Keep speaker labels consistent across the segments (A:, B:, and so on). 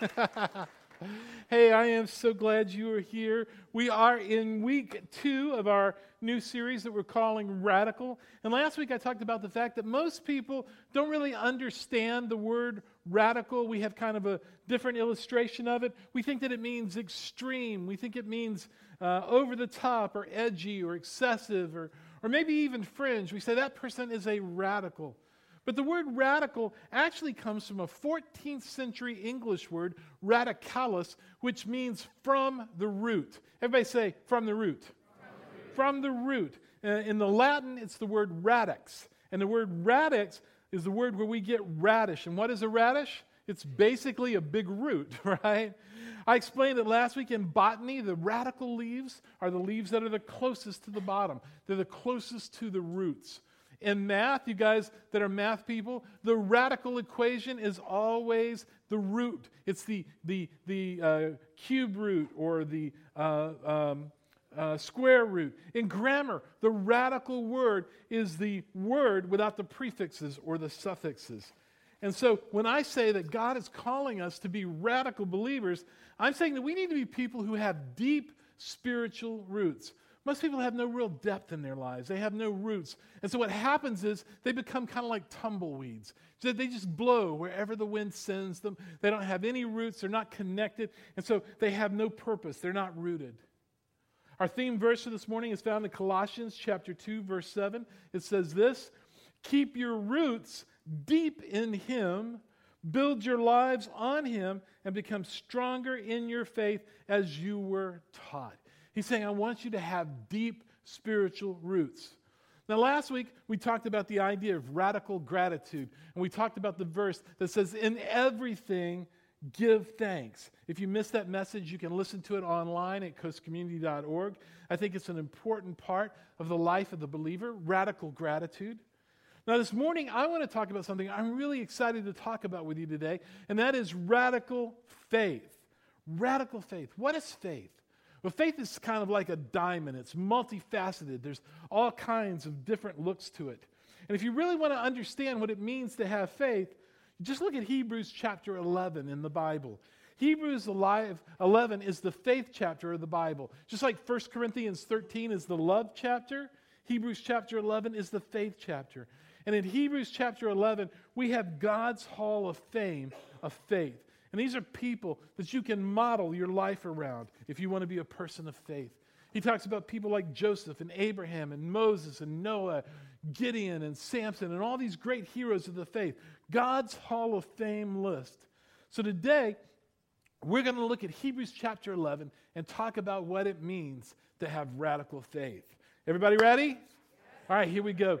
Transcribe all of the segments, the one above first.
A: hey, I am so glad you are here. We are in week two of our new series that we're calling Radical. And last week I talked about the fact that most people don't really understand the word radical. We have kind of a different illustration of it. We think that it means extreme, we think it means uh, over the top or edgy or excessive or, or maybe even fringe. We say that person is a radical. But the word radical actually comes from a 14th century English word, radicalis, which means from the root. Everybody say, from the root. From the root. From the root. In the Latin, it's the word radix. And the word radix is the word where we get radish. And what is a radish? It's basically a big root, right? I explained it last week in botany. The radical leaves are the leaves that are the closest to the bottom, they're the closest to the roots. In math, you guys that are math people, the radical equation is always the root. It's the, the, the uh, cube root or the uh, um, uh, square root. In grammar, the radical word is the word without the prefixes or the suffixes. And so when I say that God is calling us to be radical believers, I'm saying that we need to be people who have deep spiritual roots. Most people have no real depth in their lives. They have no roots. And so what happens is they become kind of like tumbleweeds. They just blow wherever the wind sends them. They don't have any roots. They're not connected. And so they have no purpose. They're not rooted. Our theme verse for this morning is found in Colossians chapter 2 verse 7. It says this, "Keep your roots deep in him, build your lives on him and become stronger in your faith as you were taught." He's saying, I want you to have deep spiritual roots. Now, last week we talked about the idea of radical gratitude, and we talked about the verse that says, In everything, give thanks. If you missed that message, you can listen to it online at coastcommunity.org. I think it's an important part of the life of the believer radical gratitude. Now, this morning, I want to talk about something I'm really excited to talk about with you today, and that is radical faith. Radical faith. What is faith? Well, faith is kind of like a diamond, it's multifaceted. There's all kinds of different looks to it. And if you really want to understand what it means to have faith, just look at Hebrews chapter 11 in the Bible. Hebrews 11 is the faith chapter of the Bible. Just like 1 Corinthians 13 is the love chapter, Hebrews chapter 11 is the faith chapter. And in Hebrews chapter 11, we have God's hall of fame of faith. And these are people that you can model your life around if you want to be a person of faith. He talks about people like Joseph and Abraham and Moses and Noah, Gideon and Samson, and all these great heroes of the faith. God's Hall of Fame list. So today, we're going to look at Hebrews chapter 11 and talk about what it means to have radical faith. Everybody ready? All right, here we go.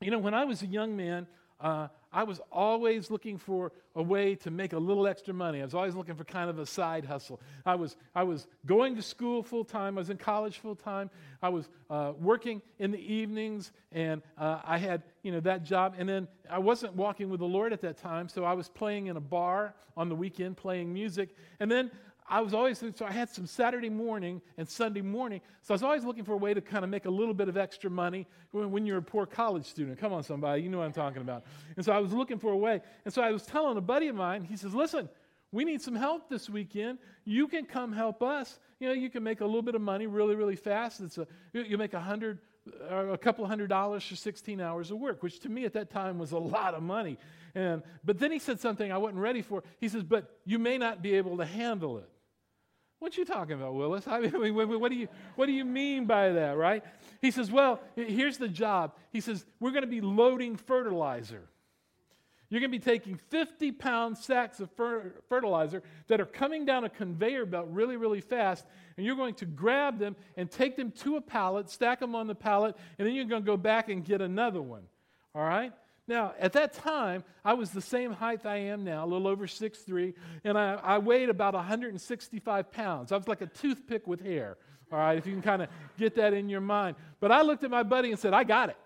A: You know, when I was a young man, uh, I was always looking for a way to make a little extra money. I was always looking for kind of a side hustle. I was, I was going to school full time. I was in college full time. I was uh, working in the evenings, and uh, I had you know that job. And then I wasn't walking with the Lord at that time, so I was playing in a bar on the weekend, playing music. And then I was always, so I had some Saturday morning and Sunday morning. So I was always looking for a way to kind of make a little bit of extra money when, when, you're a poor college student. Come on, somebody, you know what I'm talking about. And so I was looking for a way. And so I was telling a buddy of mine, he says, listen, we need some help this weekend. You can come help us. You know, you can make a little bit of money really, really fast. It's a, you make a hundred, uh, a couple hundred dollars for 16 hours of work, which to me at that time was a lot of money. And, but then he said something I wasn't ready for. He says, but you may not be able to handle it. What you talking about, Willis? I mean, what do you what do you mean by that, right? He says, "Well, here's the job." He says, "We're going to be loading fertilizer. You're going to be taking 50 pound sacks of fer- fertilizer that are coming down a conveyor belt really, really fast, and you're going to grab them and take them to a pallet, stack them on the pallet, and then you're going to go back and get another one. All right? Now, at that time, I was the same height I am now, a little over 6'3, and I, I weighed about 165 pounds. I was like a toothpick with hair, all right, if you can kind of get that in your mind. But I looked at my buddy and said, I got it.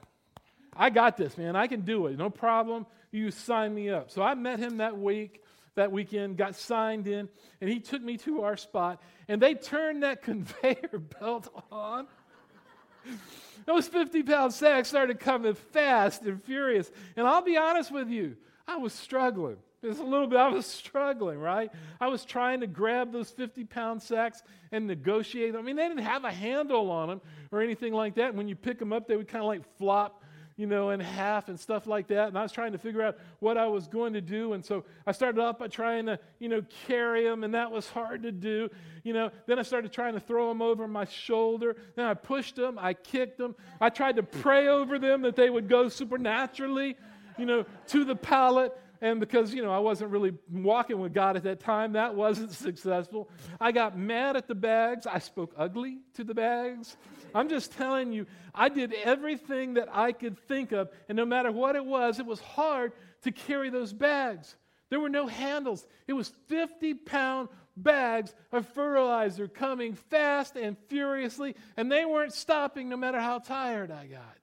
A: I got this, man. I can do it. No problem. You sign me up. So I met him that week, that weekend, got signed in, and he took me to our spot, and they turned that conveyor belt on. Those 50 pound sacks started coming fast and furious. And I'll be honest with you, I was struggling. It's a little bit, I was struggling, right? I was trying to grab those 50 pound sacks and negotiate. Them. I mean, they didn't have a handle on them or anything like that. And when you pick them up, they would kind of like flop, you know, in half and stuff like that. And I was trying to figure out what I was going to do. And so I started off by trying to, you know, carry them, and that was hard to do. You know, then I started trying to throw them over my shoulder. Then I pushed them, I kicked them. I tried to pray over them that they would go supernaturally, you know, to the pallet. And because, you know, I wasn't really walking with God at that time, that wasn't successful. I got mad at the bags. I spoke ugly to the bags. I'm just telling you, I did everything that I could think of. And no matter what it was, it was hard to carry those bags. There were no handles. It was 50 pound bags of fertilizer coming fast and furiously, and they weren't stopping no matter how tired I got.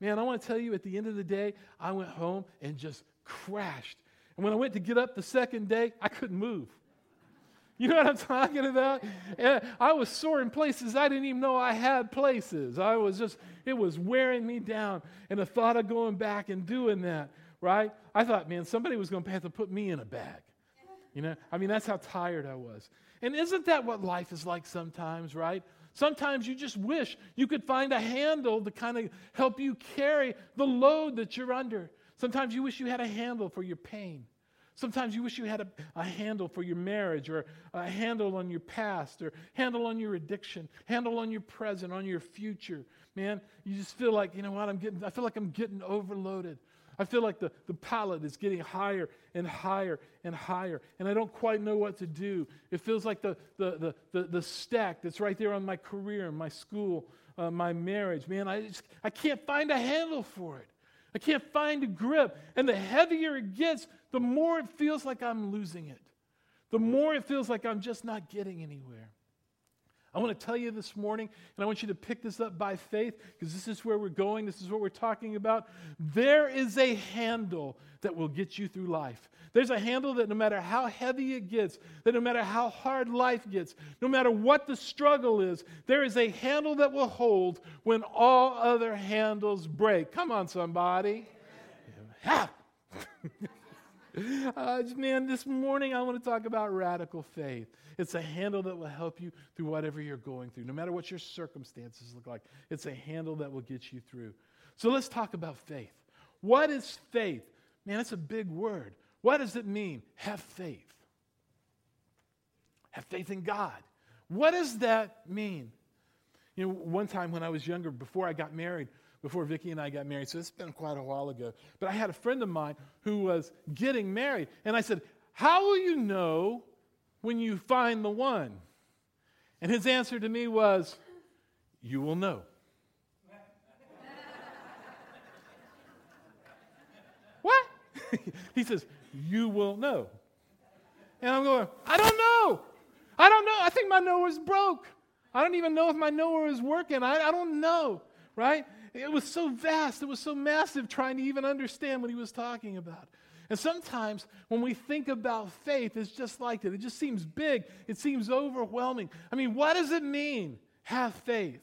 A: Man, I want to tell you at the end of the day, I went home and just crashed. And when I went to get up the second day, I couldn't move. You know what I'm talking about? And I was sore in places I didn't even know I had places. I was just, it was wearing me down. And the thought of going back and doing that, right? I thought, man, somebody was going to have to put me in a bag. You know, I mean, that's how tired I was. And isn't that what life is like sometimes, right? Sometimes you just wish you could find a handle to kind of help you carry the load that you're under. Sometimes you wish you had a handle for your pain. Sometimes you wish you had a, a, handle for your marriage or a handle on your past or handle on your addiction, handle on your present, on your future. Man, you just feel like, you know what, I'm getting, I feel like I'm getting overloaded. I feel like the, the pallet is getting higher and higher and higher, and I don't quite know what to do. It feels like the, the, the, the, the stack that's right there on my career, my school, uh, my marriage. Man, I, just, I can't find a handle for it. I can't find a grip. And the heavier it gets, the more it feels like I'm losing it. The more it feels like I'm just not getting anywhere. I want to tell you this morning, and I want you to pick this up by faith because this is where we're going. This is what we're talking about. There is a handle that will get you through life. There's a handle that no matter how heavy it gets, that no matter how hard life gets, no matter what the struggle is, there is a handle that will hold when all other handles break. Come on, somebody. Yeah. uh, man, this morning I want to talk about radical faith. It's a handle that will help you through whatever you're going through, no matter what your circumstances look like. It's a handle that will get you through. So let's talk about faith. What is faith? Man, it's a big word. What does it mean? Have faith. Have faith in God. What does that mean? You know, one time when I was younger, before I got married, before Vicki and I got married, so it's been quite a while ago, but I had a friend of mine who was getting married, and I said, How will you know when you find the one? And his answer to me was, You will know. what? he says, You will know. And I'm going, I don't know. I don't know. I think my knower's broke. I don't even know if my knower is working. I, I don't know, right? It was so vast, it was so massive trying to even understand what he was talking about. And sometimes when we think about faith, it's just like that. It just seems big, it seems overwhelming. I mean, what does it mean, have faith?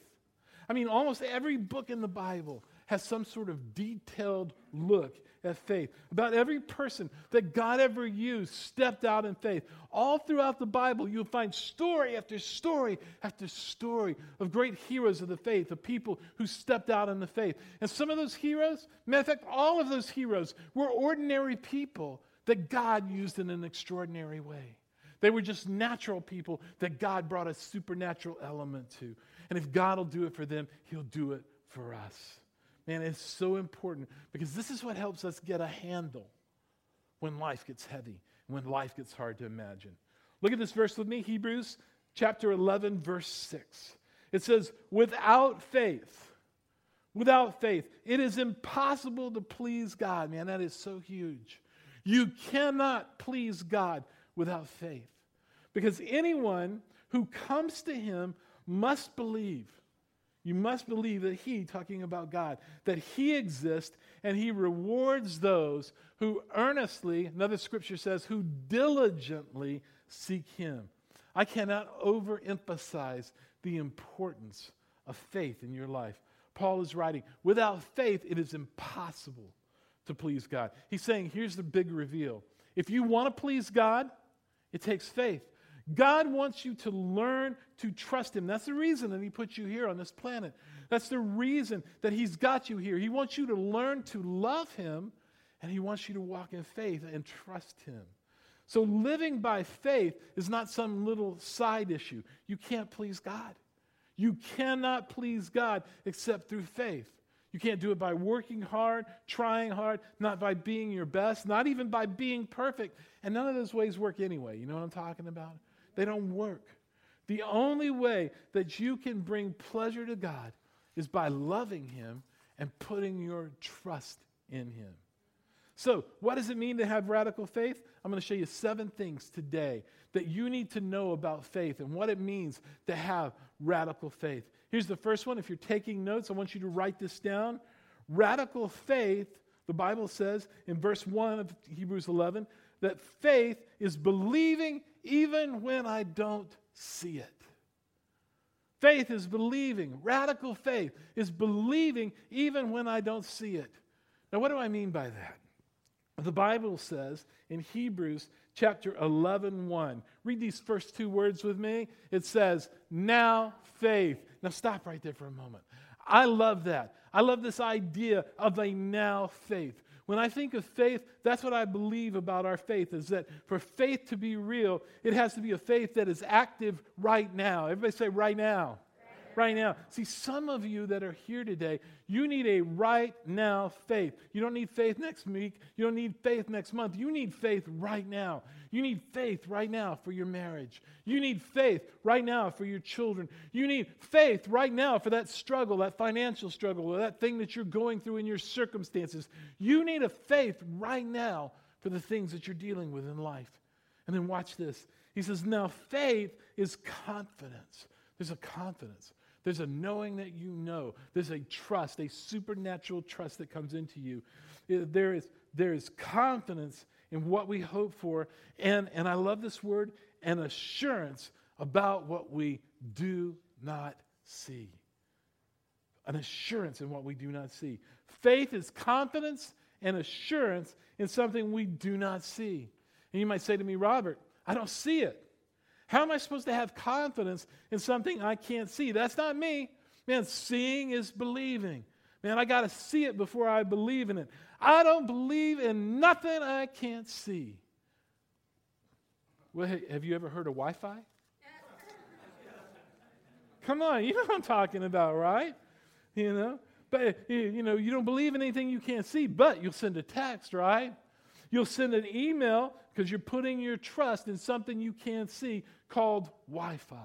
A: I mean, almost every book in the Bible has some sort of detailed look at faith. About every person that God ever used stepped out in faith. All throughout the Bible, you'll find story after story after story of great heroes of the faith, of people who stepped out in the faith. And some of those heroes, matter of fact, all of those heroes were ordinary people that God used in an extraordinary way. They were just natural people that God brought a supernatural element to. And if God will do it for them, He'll do it for us. Man, it's so important because this is what helps us get a handle when life gets heavy, when life gets hard to imagine. Look at this verse with me Hebrews chapter 11, verse 6. It says, Without faith, without faith, it is impossible to please God. Man, that is so huge. You cannot please God without faith because anyone who comes to Him must believe you must believe that He, talking about God, that He exists and He rewards those who earnestly, another scripture says, who diligently seek Him. I cannot overemphasize the importance of faith in your life. Paul is writing, without faith, it is impossible to please God. He's saying, here's the big reveal If you want to please God, it takes faith. God wants you to learn to trust Him. That's the reason that He put you here on this planet. That's the reason that He's got you here. He wants you to learn to love Him, and He wants you to walk in faith and trust Him. So, living by faith is not some little side issue. You can't please God. You cannot please God except through faith. You can't do it by working hard, trying hard, not by being your best, not even by being perfect. And none of those ways work anyway. You know what I'm talking about? They don't work. The only way that you can bring pleasure to God is by loving Him and putting your trust in Him. So, what does it mean to have radical faith? I'm going to show you seven things today that you need to know about faith and what it means to have radical faith. Here's the first one. If you're taking notes, I want you to write this down. Radical faith, the Bible says in verse 1 of Hebrews 11, that faith is believing even when I don't see it. Faith is believing. Radical faith is believing even when I don't see it. Now, what do I mean by that? The Bible says in Hebrews chapter 11, 1, read these first two words with me. It says, Now faith. Now, stop right there for a moment. I love that. I love this idea of a now faith. When I think of faith, that's what I believe about our faith is that for faith to be real, it has to be a faith that is active right now. Everybody say, right now right now. See, some of you that are here today, you need a right now faith. You don't need faith next week. You don't need faith next month. You need faith right now. You need faith right now for your marriage. You need faith right now for your children. You need faith right now for that struggle, that financial struggle, or that thing that you're going through in your circumstances. You need a faith right now for the things that you're dealing with in life. And then watch this. He says, Now faith is confidence. There's a confidence. There's a knowing that you know. There's a trust, a supernatural trust that comes into you. There is, there is confidence in what we hope for. And, and I love this word, an assurance about what we do not see. An assurance in what we do not see. Faith is confidence and assurance in something we do not see. And you might say to me, Robert, I don't see it. How am I supposed to have confidence in something I can't see? That's not me. Man, seeing is believing. Man, I got to see it before I believe in it. I don't believe in nothing I can't see. Well, have you ever heard of Wi Fi? Come on, you know what I'm talking about, right? You know? But, you know, you don't believe in anything you can't see, but you'll send a text, right? You'll send an email because you're putting your trust in something you can't see called Wi Fi.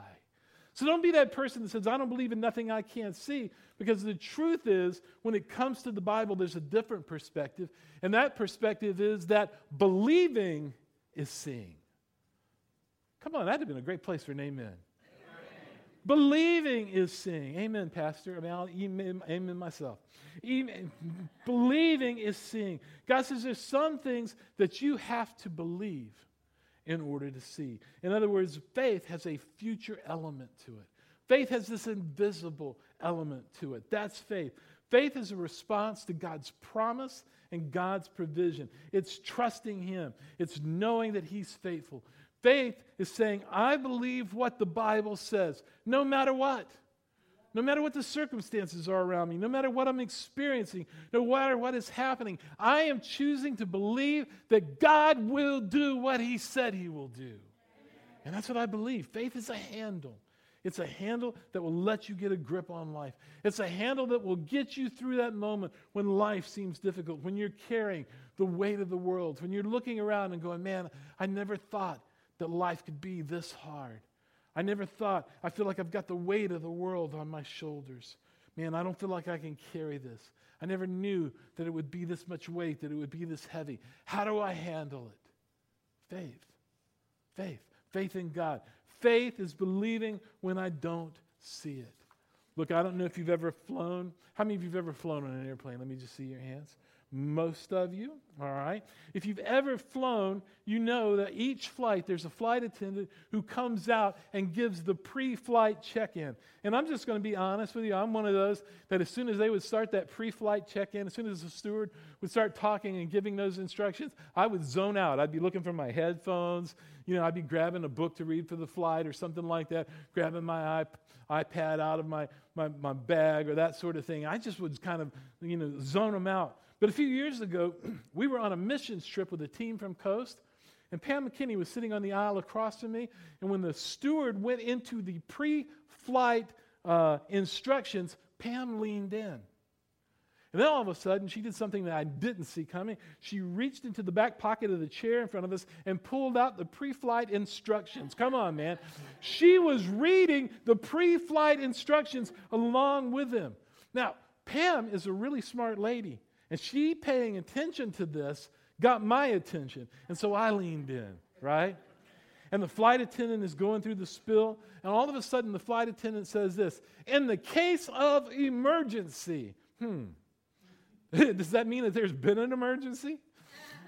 A: So don't be that person that says, I don't believe in nothing I can't see. Because the truth is, when it comes to the Bible, there's a different perspective. And that perspective is that believing is seeing. Come on, that'd have been a great place for an amen. Believing is seeing. Amen, Pastor. I mean, I'll amen, amen myself. Amen. Believing is seeing. God says there's some things that you have to believe in order to see. In other words, faith has a future element to it. Faith has this invisible element to it. That's faith. Faith is a response to God's promise and God's provision. It's trusting Him, it's knowing that He's faithful. Faith is saying, I believe what the Bible says, no matter what. No matter what the circumstances are around me, no matter what I'm experiencing, no matter what is happening, I am choosing to believe that God will do what He said He will do. And that's what I believe. Faith is a handle. It's a handle that will let you get a grip on life. It's a handle that will get you through that moment when life seems difficult, when you're carrying the weight of the world, when you're looking around and going, man, I never thought that life could be this hard. I never thought, I feel like I've got the weight of the world on my shoulders. Man, I don't feel like I can carry this. I never knew that it would be this much weight, that it would be this heavy. How do I handle it? Faith. Faith. Faith in God. Faith is believing when I don't see it. Look, I don't know if you've ever flown. How many of you have ever flown on an airplane? Let me just see your hands. Most of you, all right? If you've ever flown, you know that each flight, there's a flight attendant who comes out and gives the pre flight check in. And I'm just going to be honest with you, I'm one of those that as soon as they would start that pre flight check in, as soon as the steward would start talking and giving those instructions, I would zone out. I'd be looking for my headphones, you know, I'd be grabbing a book to read for the flight or something like that, grabbing my iPad out of my, my, my bag or that sort of thing. I just would kind of, you know, zone them out. But a few years ago, we were on a missions trip with a team from Coast, and Pam McKinney was sitting on the aisle across from me. And when the steward went into the pre flight uh, instructions, Pam leaned in. And then all of a sudden, she did something that I didn't see coming. She reached into the back pocket of the chair in front of us and pulled out the pre flight instructions. Come on, man. She was reading the pre flight instructions along with him. Now, Pam is a really smart lady. And she paying attention to this got my attention. And so I leaned in, right? And the flight attendant is going through the spill, and all of a sudden the flight attendant says this In the case of emergency, hmm, does that mean that there's been an emergency?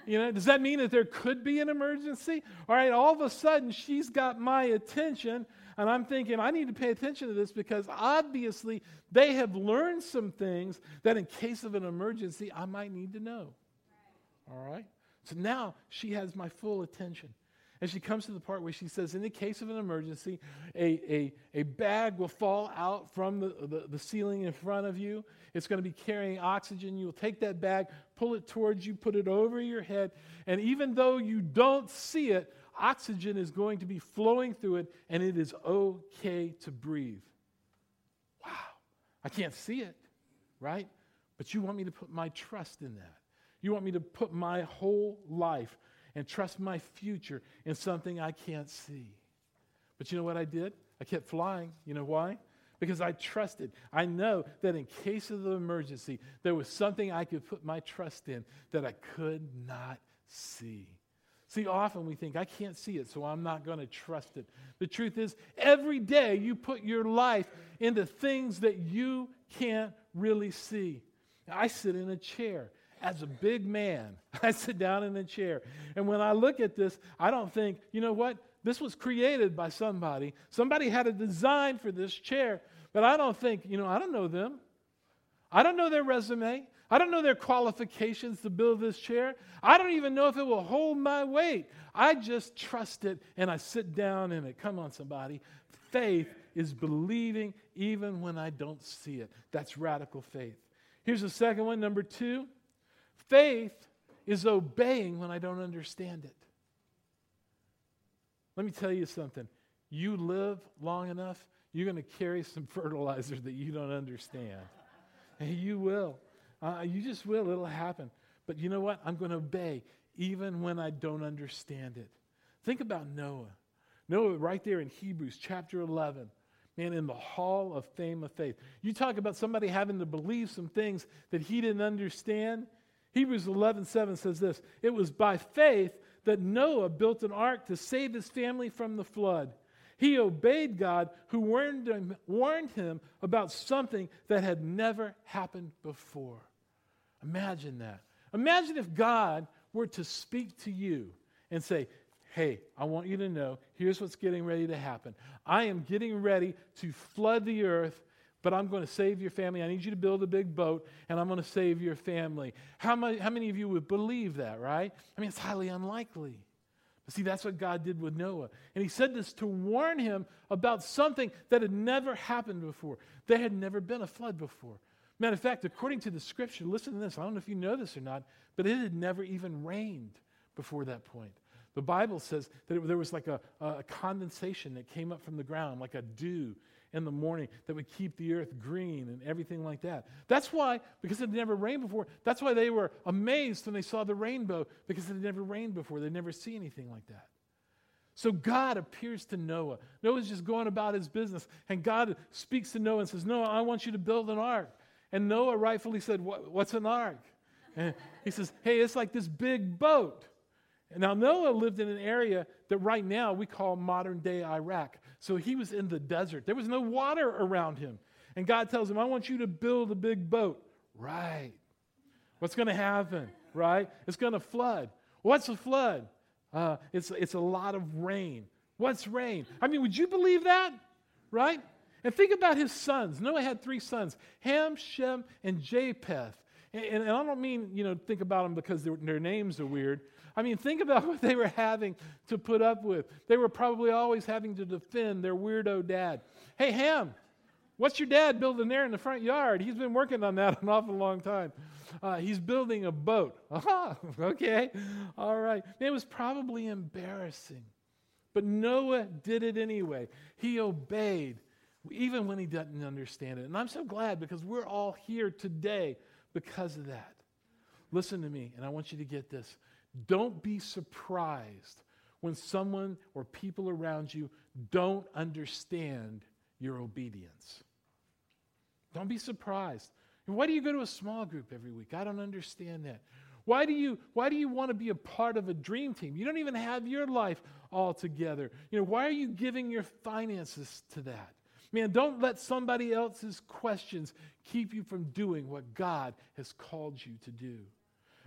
A: You know, does that mean that there could be an emergency? All right, all of a sudden she's got my attention, and I'm thinking, I need to pay attention to this because obviously they have learned some things that in case of an emergency, I might need to know. All right? So now she has my full attention. And she comes to the part where she says, in the case of an emergency, a, a, a bag will fall out from the, the, the ceiling in front of you. It's going to be carrying oxygen. You'll take that bag, pull it towards you, put it over your head. And even though you don't see it, oxygen is going to be flowing through it, and it is okay to breathe. Wow. I can't see it, right? But you want me to put my trust in that. You want me to put my whole life and trust my future in something I can't see. But you know what I did? I kept flying. You know why? Because I trusted. I know that in case of the emergency, there was something I could put my trust in that I could not see. See, often we think, I can't see it, so I'm not going to trust it. The truth is, every day you put your life into things that you can't really see. I sit in a chair. As a big man, I sit down in a chair. And when I look at this, I don't think, you know what? This was created by somebody. Somebody had a design for this chair, but I don't think, you know, I don't know them. I don't know their resume. I don't know their qualifications to build this chair. I don't even know if it will hold my weight. I just trust it and I sit down in it. Come on, somebody. Faith is believing even when I don't see it. That's radical faith. Here's the second one. Number two faith is obeying when I don't understand it. Let me tell you something. You live long enough, you're going to carry some fertilizer that you don't understand. And you will. Uh, you just will. It'll happen. But you know what? I'm going to obey even when I don't understand it. Think about Noah. Noah, right there in Hebrews chapter 11, man, in the hall of fame of faith. You talk about somebody having to believe some things that he didn't understand. Hebrews 11 7 says this It was by faith that Noah built an ark to save his family from the flood. He obeyed God, who warned him, warned him about something that had never happened before. Imagine that. Imagine if God were to speak to you and say, Hey, I want you to know, here's what's getting ready to happen. I am getting ready to flood the earth, but I'm going to save your family. I need you to build a big boat, and I'm going to save your family. How many, how many of you would believe that, right? I mean, it's highly unlikely. But See, that's what God did with Noah. And he said this to warn him about something that had never happened before. There had never been a flood before. Matter of fact, according to the scripture, listen to this. I don't know if you know this or not, but it had never even rained before that point. The Bible says that it, there was like a, a condensation that came up from the ground, like a dew in the morning that would keep the earth green and everything like that. That's why, because it never rained before, that's why they were amazed when they saw the rainbow, because it had never rained before. They'd never seen anything like that. So God appears to Noah. Noah's just going about his business, and God speaks to Noah and says, Noah, I want you to build an ark. And Noah rightfully said, What's an ark? And he says, Hey, it's like this big boat. And now Noah lived in an area that right now we call modern day Iraq. So he was in the desert. There was no water around him. And God tells him, I want you to build a big boat. Right. What's going to happen, right? It's going to flood. What's a flood? Uh, it's, it's a lot of rain. What's rain? I mean, would you believe that? Right? And think about his sons. Noah had three sons Ham, Shem, and Japheth. And, and, and I don't mean, you know, think about them because their names are weird. I mean, think about what they were having to put up with. They were probably always having to defend their weirdo dad. Hey, Ham, what's your dad building there in the front yard? He's been working on that an awful long time. Uh, he's building a boat. Aha, okay, all right. It was probably embarrassing. But Noah did it anyway. He obeyed, even when he didn't understand it. And I'm so glad because we're all here today because of that. Listen to me, and I want you to get this. Don't be surprised when someone or people around you don't understand your obedience. Don't be surprised. Why do you go to a small group every week? I don't understand that. Why do you why do you want to be a part of a dream team? You don't even have your life all together. You know, why are you giving your finances to that? Man, don't let somebody else's questions keep you from doing what God has called you to do.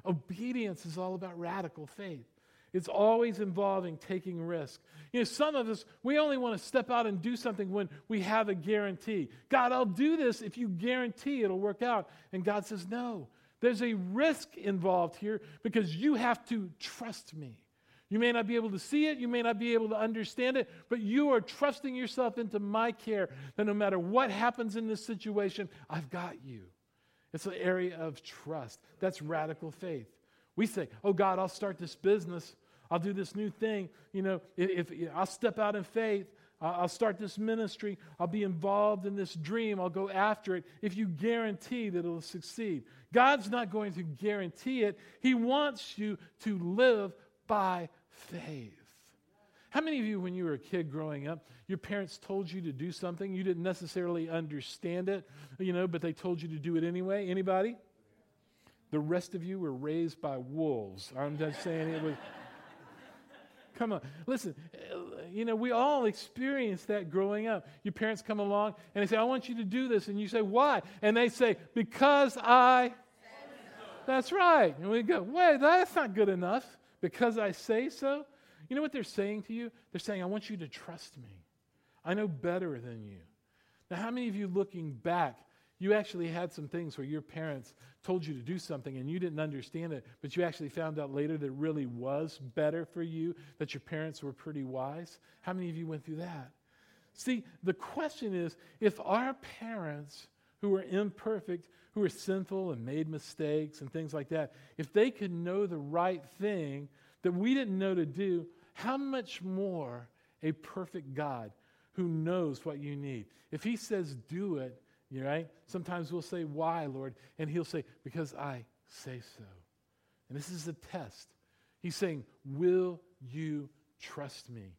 A: Obedience is all about radical faith. It's always involving taking risk. You know, some of us, we only want to step out and do something when we have a guarantee. God, I'll do this if you guarantee it'll work out. And God says, no. There's a risk involved here because you have to trust me. You may not be able to see it, you may not be able to understand it, but you are trusting yourself into my care that no matter what happens in this situation, I've got you. It's an area of trust. That's radical faith. We say, Oh God, I'll start this business. I'll do this new thing. You know, if, if I'll step out in faith, I'll start this ministry. I'll be involved in this dream. I'll go after it if you guarantee that it'll succeed. God's not going to guarantee it. He wants you to live by faith. How many of you, when you were a kid growing up, your parents told you to do something, you didn't necessarily understand it, you know, but they told you to do it anyway? Anybody? The rest of you were raised by wolves. I'm just saying it was. Come on. Listen, eh, you know, we all experience that growing up. Your parents come along and they say, I want you to do this. And you say, Why? And they say, Because I. That's right. And we go, Wait, that's not good enough. Because I say so. You know what they're saying to you? They're saying, I want you to trust me. I know better than you. Now, how many of you looking back, you actually had some things where your parents told you to do something and you didn't understand it, but you actually found out later that it really was better for you, that your parents were pretty wise? How many of you went through that? See, the question is if our parents who were imperfect, who were sinful and made mistakes and things like that, if they could know the right thing that we didn't know to do, how much more a perfect God who knows what you need? If He says, do it, you right? Sometimes we'll say, Why, Lord? And He'll say, Because I say so. And this is a test. He's saying, Will you trust me?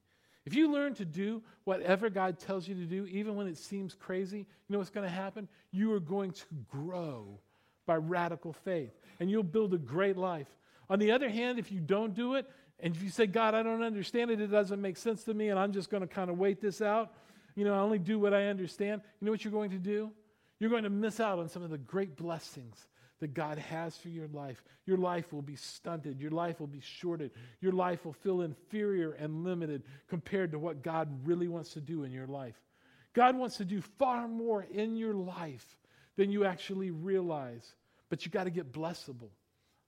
A: If you learn to do whatever God tells you to do, even when it seems crazy, you know what's going to happen? You are going to grow by radical faith, and you'll build a great life. On the other hand, if you don't do it, and if you say, God, I don't understand it, it doesn't make sense to me, and I'm just going to kind of wait this out, you know, I only do what I understand, you know what you're going to do? You're going to miss out on some of the great blessings that God has for your life. Your life will be stunted. Your life will be shorted. Your life will feel inferior and limited compared to what God really wants to do in your life. God wants to do far more in your life than you actually realize, but you got to get blessable.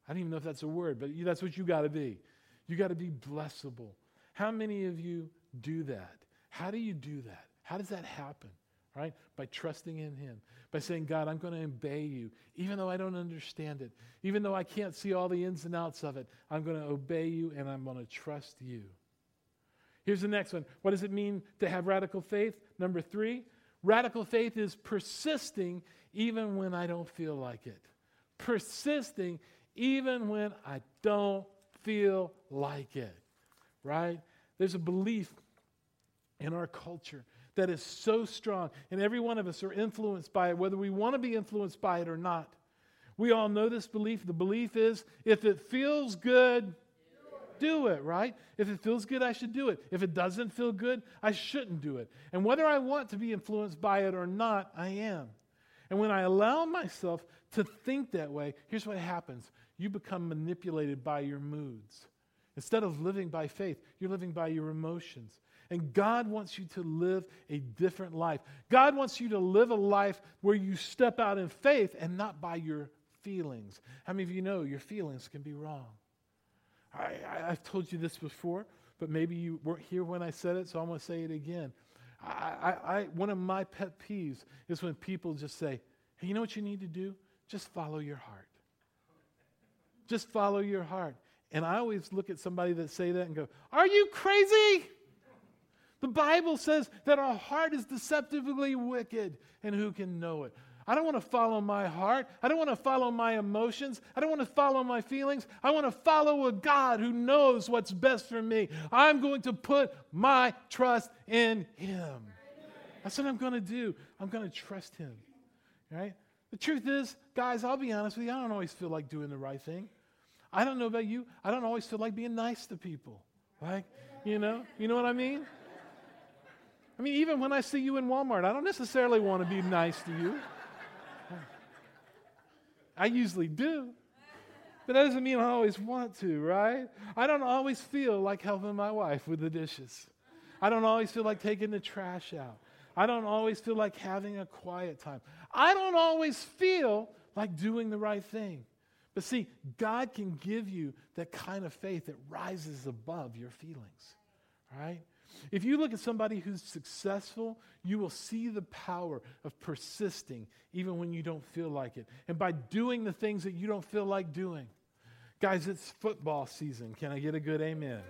A: I don't even know if that's a word, but that's what you got to be. You got to be blessable. How many of you do that? How do you do that? How does that happen? Right? By trusting in Him. By saying, God, I'm going to obey you, even though I don't understand it. Even though I can't see all the ins and outs of it, I'm going to obey you and I'm going to trust you. Here's the next one. What does it mean to have radical faith? Number three, radical faith is persisting even when I don't feel like it. Persisting even when I don't feel like it, right? There's a belief in our culture that is so strong, and every one of us are influenced by it, whether we want to be influenced by it or not. We all know this belief. The belief is if it feels good, do it, right? If it feels good, I should do it. If it doesn't feel good, I shouldn't do it. And whether I want to be influenced by it or not, I am. And when I allow myself to think that way, here's what happens you become manipulated by your moods. Instead of living by faith, you're living by your emotions. And God wants you to live a different life. God wants you to live a life where you step out in faith and not by your feelings. How many of you know your feelings can be wrong? I, have told you this before, but maybe you weren't here when I said it, so I'm going to say it again. I, I, one of my pet peeves is when people just say, hey, you know what you need to do? Just follow your heart. Just follow your heart. And I always look at somebody that say that and go, Are you crazy? The Bible says that our heart is deceptively wicked, and who can know it? I don't want to follow my heart. I don't want to follow my emotions. I don't want to follow my feelings. I want to follow a God who knows what's best for me. I'm going to put my trust in Him. That's what I'm going to do. I'm going to trust Him. Right? The truth is, guys, I'll be honest with you, I don't always feel like doing the right thing. I don't know about you. I don't always feel like being nice to people. Like, you know, you know what I mean? I mean, even when I see you in Walmart, I don't necessarily want to be nice to you. I usually do. But that doesn't mean I always want to, right? I don't always feel like helping my wife with the dishes. I don't always feel like taking the trash out. I don't always feel like having a quiet time. I don't always feel like doing the right thing. But see, God can give you that kind of faith that rises above your feelings, right? If you look at somebody who's successful, you will see the power of persisting even when you don't feel like it. And by doing the things that you don't feel like doing. Guys, it's football season. Can I get a good amen?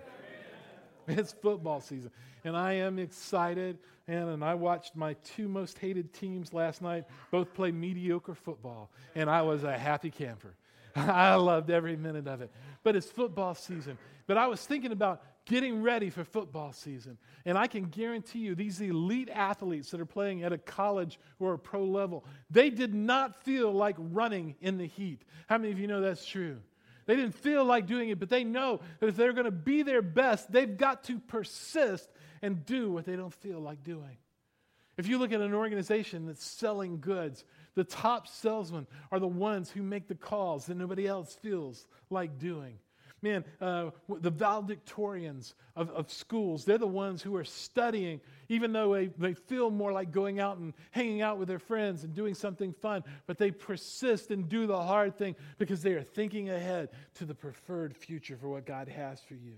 A: amen. It's football season. And I am excited. And, and I watched my two most hated teams last night both play mediocre football. And I was a happy camper. I loved every minute of it. But it's football season. But I was thinking about getting ready for football season. And I can guarantee you, these elite athletes that are playing at a college or a pro level, they did not feel like running in the heat. How many of you know that's true? They didn't feel like doing it, but they know that if they're going to be their best, they've got to persist and do what they don't feel like doing. If you look at an organization that's selling goods, the top salesmen are the ones who make the calls that nobody else feels like doing man, uh, the valedictorians of, of schools, they're the ones who are studying, even though they, they feel more like going out and hanging out with their friends and doing something fun, but they persist and do the hard thing because they are thinking ahead to the preferred future for what God has for you.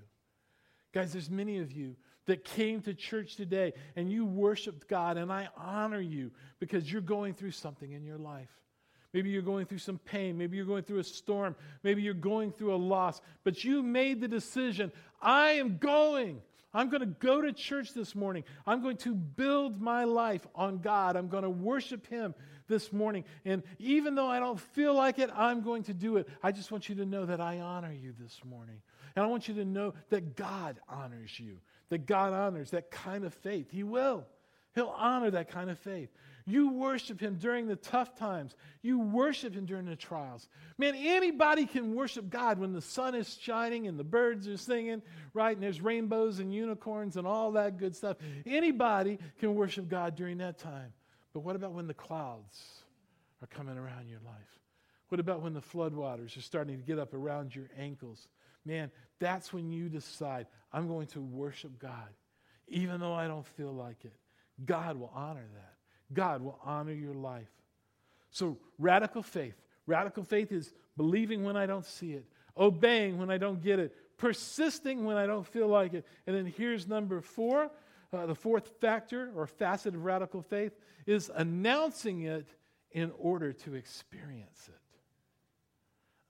A: Guys, there's many of you that came to church today and you worshiped God, and I honor you because you're going through something in your life. Maybe you're going through some pain. Maybe you're going through a storm. Maybe you're going through a loss. But you made the decision I am going. I'm going to go to church this morning. I'm going to build my life on God. I'm going to worship Him this morning. And even though I don't feel like it, I'm going to do it. I just want you to know that I honor you this morning. And I want you to know that God honors you, that God honors that kind of faith. He will. He'll honor that kind of faith. You worship Him during the tough times. You worship Him during the trials. Man, anybody can worship God when the sun is shining and the birds are singing, right? And there's rainbows and unicorns and all that good stuff. Anybody can worship God during that time. But what about when the clouds are coming around your life? What about when the floodwaters are starting to get up around your ankles? Man, that's when you decide, I'm going to worship God, even though I don't feel like it. God will honor that. God will honor your life. So, radical faith. Radical faith is believing when I don't see it, obeying when I don't get it, persisting when I don't feel like it. And then here's number four uh, the fourth factor or facet of radical faith is announcing it in order to experience it.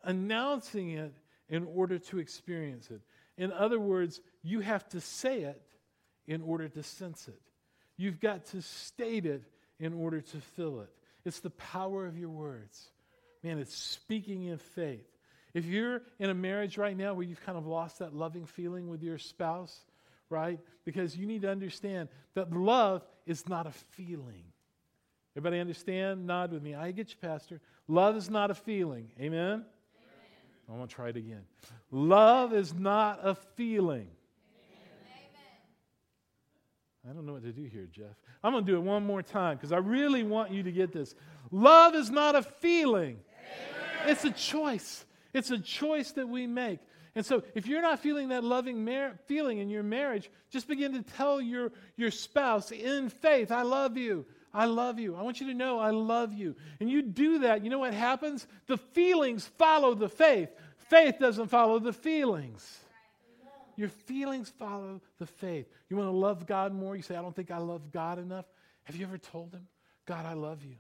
A: Announcing it in order to experience it. In other words, you have to say it in order to sense it. You've got to state it in order to fill it. It's the power of your words. Man, it's speaking in faith. If you're in a marriage right now where you've kind of lost that loving feeling with your spouse, right? Because you need to understand that love is not a feeling. Everybody understand? Nod with me. I get you, Pastor. Love is not a feeling. Amen? Amen. I want to try it again. Love is not a feeling. I don't know what to do here, Jeff. I'm going to do it one more time because I really want you to get this. Love is not a feeling, Amen. it's a choice. It's a choice that we make. And so, if you're not feeling that loving mar- feeling in your marriage, just begin to tell your, your spouse in faith, I love you. I love you. I want you to know I love you. And you do that, you know what happens? The feelings follow the faith. Faith doesn't follow the feelings. Your feelings follow the faith. You want to love God more? You say, I don't think I love God enough. Have you ever told him, God, I love you?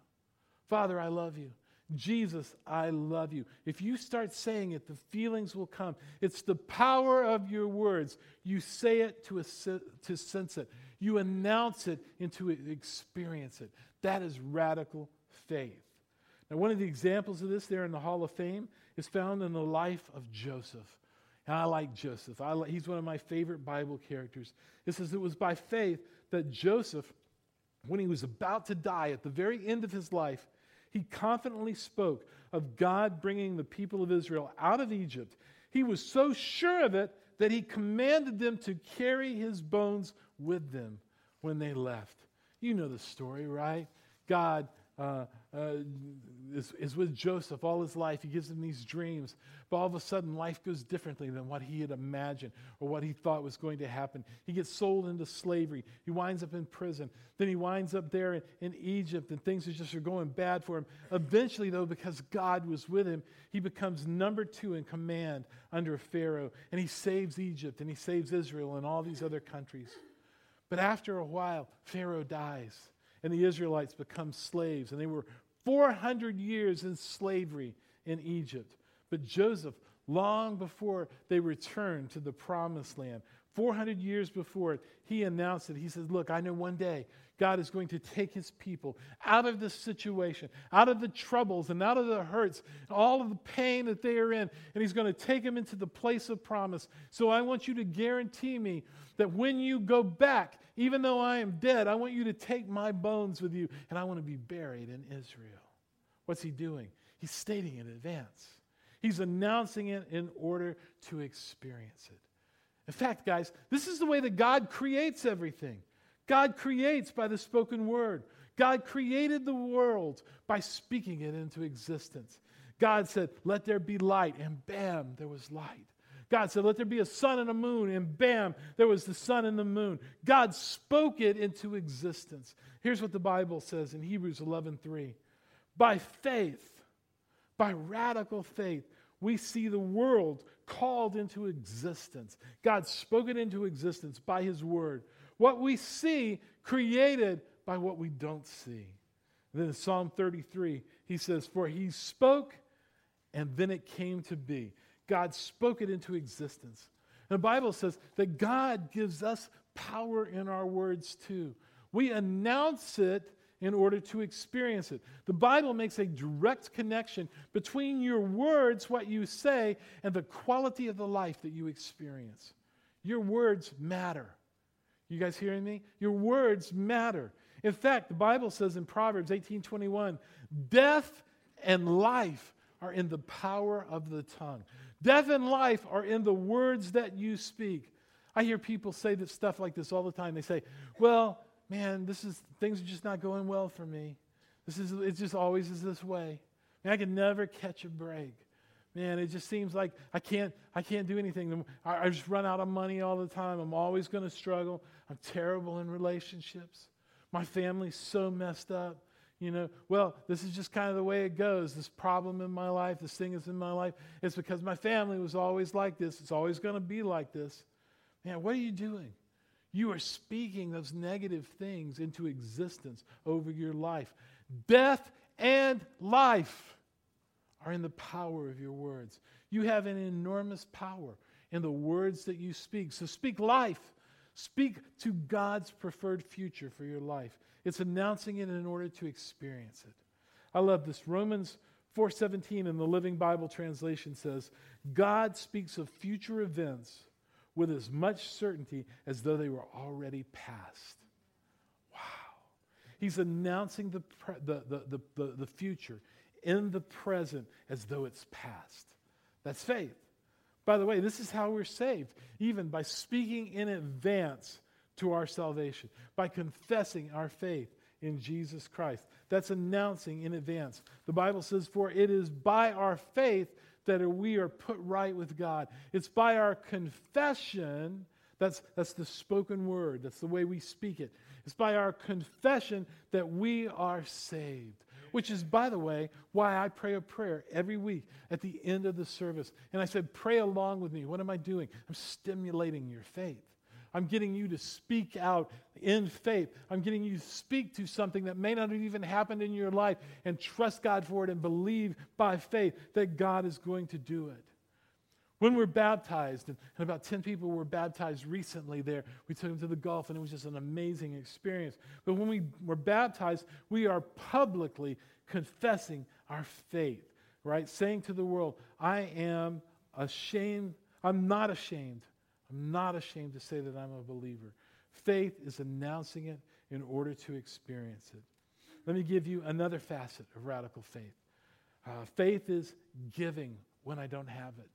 A: Father, I love you. Jesus, I love you. If you start saying it, the feelings will come. It's the power of your words. You say it to, to sense it, you announce it into experience it. That is radical faith. Now, one of the examples of this there in the Hall of Fame is found in the life of Joseph. And I like Joseph. I like, he's one of my favorite Bible characters. It says it was by faith that Joseph, when he was about to die at the very end of his life, he confidently spoke of God bringing the people of Israel out of Egypt. He was so sure of it that he commanded them to carry his bones with them when they left. You know the story, right? God uh, is, is with Joseph all his life. He gives him these dreams. But all of a sudden, life goes differently than what he had imagined or what he thought was going to happen. He gets sold into slavery. He winds up in prison. Then he winds up there in, in Egypt, and things are just are going bad for him. Eventually, though, because God was with him, he becomes number two in command under Pharaoh. And he saves Egypt, and he saves Israel and all these other countries. But after a while, Pharaoh dies and the Israelites become slaves. And they were 400 years in slavery in Egypt. But Joseph, long before they returned to the promised land, 400 years before it, he announced it. He says, Look, I know one day God is going to take his people out of this situation, out of the troubles and out of the hurts, all of the pain that they are in, and he's going to take them into the place of promise. So I want you to guarantee me that when you go back, even though I am dead, I want you to take my bones with you, and I want to be buried in Israel. What's he doing? He's stating in advance. He's announcing it in order to experience it. In fact, guys, this is the way that God creates everything. God creates by the spoken word. God created the world by speaking it into existence. God said, Let there be light, and bam, there was light. God said, Let there be a sun and a moon, and bam, there was the sun and the moon. God spoke it into existence. Here's what the Bible says in Hebrews 11:3. By faith, by radical faith, we see the world called into existence. God spoke it into existence by his word. What we see created by what we don't see. And then in Psalm 33, he says, For he spoke, and then it came to be. God spoke it into existence. And the Bible says that God gives us power in our words too. We announce it in order to experience it. The Bible makes a direct connection between your words, what you say, and the quality of the life that you experience. Your words matter. You guys hearing me? Your words matter. In fact, the Bible says in Proverbs 18:21, death and life are in the power of the tongue. Death and life are in the words that you speak. I hear people say this stuff like this all the time. They say, "Well, man, this is things are just not going well for me. This is it just always is this way. I, I can never catch a break man, it just seems like I can't, I can't do anything. I, I just run out of money all the time. I'm always going to struggle. I'm terrible in relationships. My family's so messed up. You know, well, this is just kind of the way it goes. This problem in my life, this thing is in my life. It's because my family was always like this. It's always going to be like this. Man, what are you doing? You are speaking those negative things into existence over your life. Death and life are in the power of your words. You have an enormous power in the words that you speak. So speak life. Speak to God's preferred future for your life. It's announcing it in order to experience it. I love this. Romans 4:17 in the Living Bible translation says, God speaks of future events with as much certainty as though they were already past. Wow. He's announcing the, the, the, the, the future in the present as though it's past. That's faith. By the way, this is how we're saved, even by speaking in advance to our salvation by confessing our faith in Jesus Christ. That's announcing in advance. The Bible says, For it is by our faith that we are put right with God. It's by our confession, that's, that's the spoken word, that's the way we speak it. It's by our confession that we are saved. Which is, by the way, why I pray a prayer every week at the end of the service. And I said, Pray along with me. What am I doing? I'm stimulating your faith. I'm getting you to speak out in faith. I'm getting you to speak to something that may not have even happened in your life and trust God for it and believe by faith that God is going to do it. When we're baptized, and, about 10 people were baptized recently there, we took them to the Gulf, and it was just an amazing experience. But when we were baptized, we are publicly confessing our faith, right? Saying to the world, I am ashamed, I'm not ashamed I'm not ashamed to say that I'm a believer. Faith is announcing it in order to experience it. Let me give you another facet of radical faith. Uh, faith is giving when I don't have it.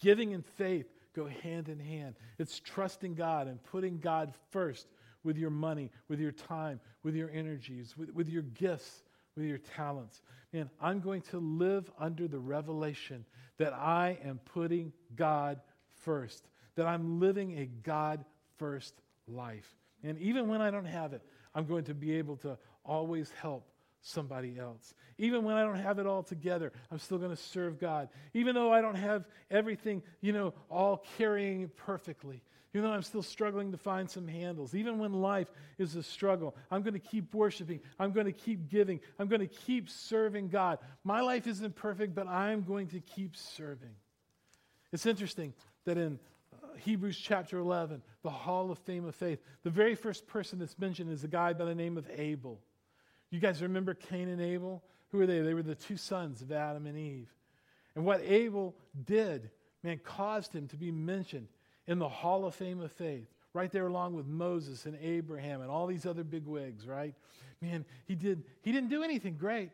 A: Giving and faith go hand in hand. It's trusting God and putting God first with your money, with your time, with your energies, with, with your gifts, with your talents. Man, I'm going to live under the revelation that I am putting God first, that I'm living a God first life. And even when I don't have it, I'm going to be able to always help somebody else. Even when I don't have it all together, I'm still going to serve God. Even though I don't have everything, you know, all carrying perfectly. Even though I'm still struggling to find some handles, even when life is a struggle, I'm going to keep worshiping. I'm going to keep giving. I'm going to keep serving God. My life isn't perfect, but I'm going to keep serving. It's interesting that in uh, Hebrews chapter 11, the Hall of Fame of Faith, the very first person that's mentioned is a guy by the name of Abel. You guys remember Cain and Abel? Who were they? They were the two sons of Adam and Eve. And what Abel did, man, caused him to be mentioned in the Hall of Fame of Faith, right there along with Moses and Abraham and all these other big wigs, right? Man, he did he didn't do anything great.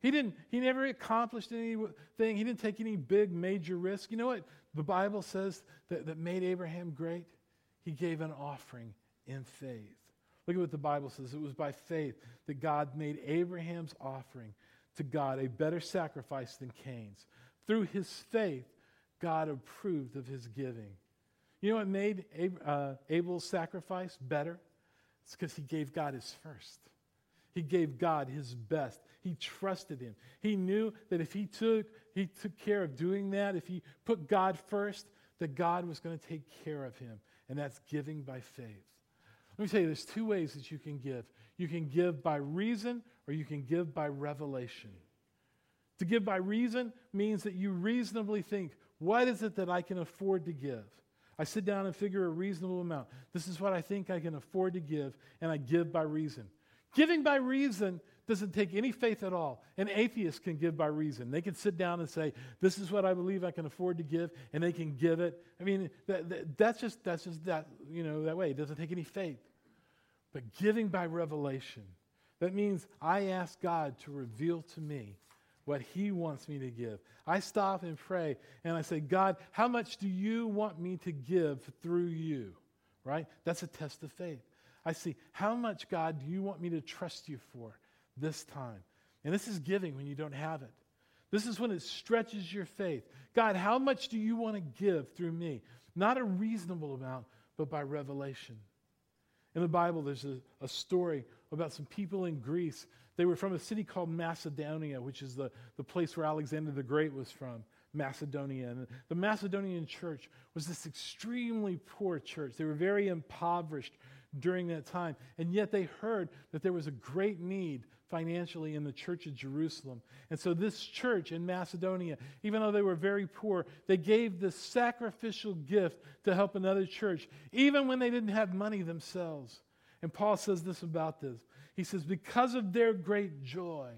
A: He didn't he never accomplished anything. He didn't take any big major risk. You know what the Bible says that, that made Abraham great? He gave an offering in faith. Look at what the Bible says. It was by faith that God made Abraham's offering to God a better sacrifice than Cain's. Through his faith, God approved of his giving. You know what made uh, Abel's sacrifice better? It's because he gave God his first. He gave God his best. He trusted him. He knew that if he took, he took care of doing that, if he put God first, that God was going to take care of him. And that's giving by faith. Let me tell you, there's two ways that you can give. You can give by reason or you can give by revelation. To give by reason means that you reasonably think, what is it that I can afford to give? I sit down and figure a reasonable amount. This is what I think I can afford to give, and I give by reason. Giving by reason doesn't take any faith at all. An atheist can give by reason. They can sit down and say, "This is what I believe I can afford to give," and they can give it. I mean, that, that, that's just that's just that you know that way. It doesn't take any faith. But giving by revelation, that means I ask God to reveal to me what He wants me to give. I stop and pray and I say, God, how much do you want me to give through you? Right? That's a test of faith. I see, how much, God, do you want me to trust you for this time? And this is giving when you don't have it. This is when it stretches your faith. God, how much do you want to give through me? Not a reasonable amount, but by revelation. In the Bible, there's a, a story about some people in Greece they were from a city called Macedonia, which is the, the place where Alexander the Great was from, Macedonia. And the Macedonian church was this extremely poor church. They were very impoverished during that time. And yet they heard that there was a great need financially in the church of Jerusalem. And so this church in Macedonia, even though they were very poor, they gave this sacrificial gift to help another church, even when they didn't have money themselves. And Paul says this about this. He says, because of their great joy,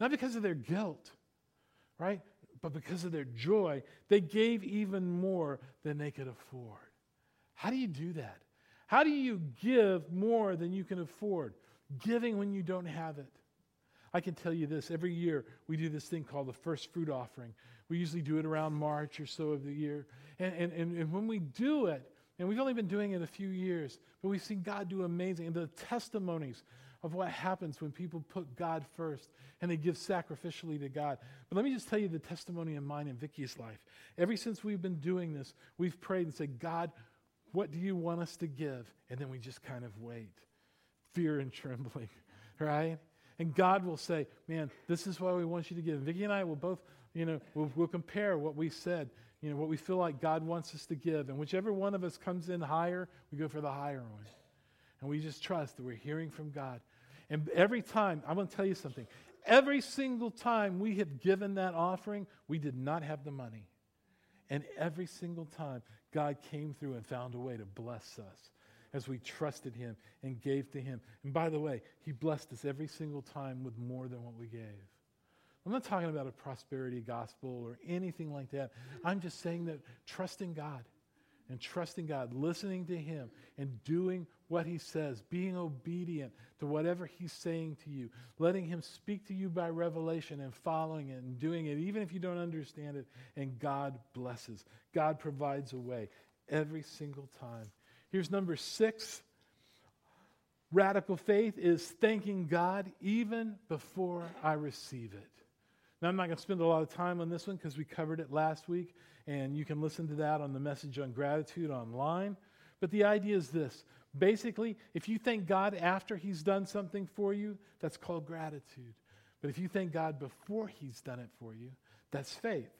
A: not because of their guilt, right? But because of their joy, they gave even more than they could afford. How do you do that? How do you give more than you can afford? Giving when you don't have it. I can tell you this every year we do this thing called the first fruit offering. We usually do it around March or so of the year. And, and, and, and when we do it, And we've only been doing it a few years, but we've seen God do amazing. And the testimonies of what happens when people put God first and they give sacrificially to God. But let me just tell you the testimony in mine and Vicky's life. Ever since we've been doing this, we've prayed and said, God, what do you want us to give? And then we just kind of wait, fear and trembling, right? And God will say, man, this is what we want you to give. Vicky and I will both, you know, we'll, we'll compare what we said, you know, what we feel like God wants us to give. And whichever one of us comes in higher, we go for the higher one. And we just trust that we're hearing from God. And every time, I'm going to tell you something. Every single time we have given that offering, we did not have the money. And every single time, God came through and found a way to bless us as we trusted Him and gave to Him. And by the way, He blessed us every single time with more than what we gave. I'm not talking about a prosperity gospel or anything like that. I'm just saying that trusting God and trusting God, listening to Him, and doing what He says, being obedient to whatever He's saying to you, letting Him speak to you by revelation and following it and doing it, even if you don't understand it, and God blesses. God provides a way every single time. Here's number six radical faith is thanking God even before I receive it. Now, I'm not going to spend a lot of time on this one because we covered it last week, and you can listen to that on the message on gratitude online. But the idea is this basically, if you thank God after He's done something for you, that's called gratitude. But if you thank God before He's done it for you, that's faith,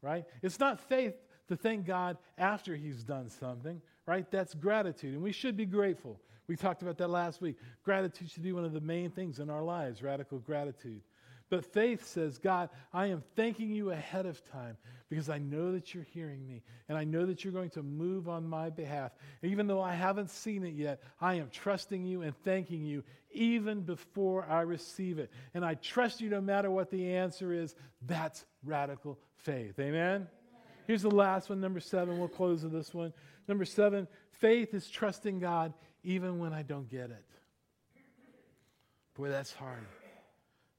A: right? It's not faith to thank God after He's done something, right? That's gratitude. And we should be grateful. We talked about that last week. Gratitude should be one of the main things in our lives, radical gratitude. But faith says, God, I am thanking you ahead of time because I know that you're hearing me and I know that you're going to move on my behalf. Even though I haven't seen it yet, I am trusting you and thanking you even before I receive it. And I trust you no matter what the answer is. That's radical faith. Amen? Amen. Here's the last one, number seven. We'll close with this one. Number seven, faith is trusting God even when I don't get it. Boy, that's hard.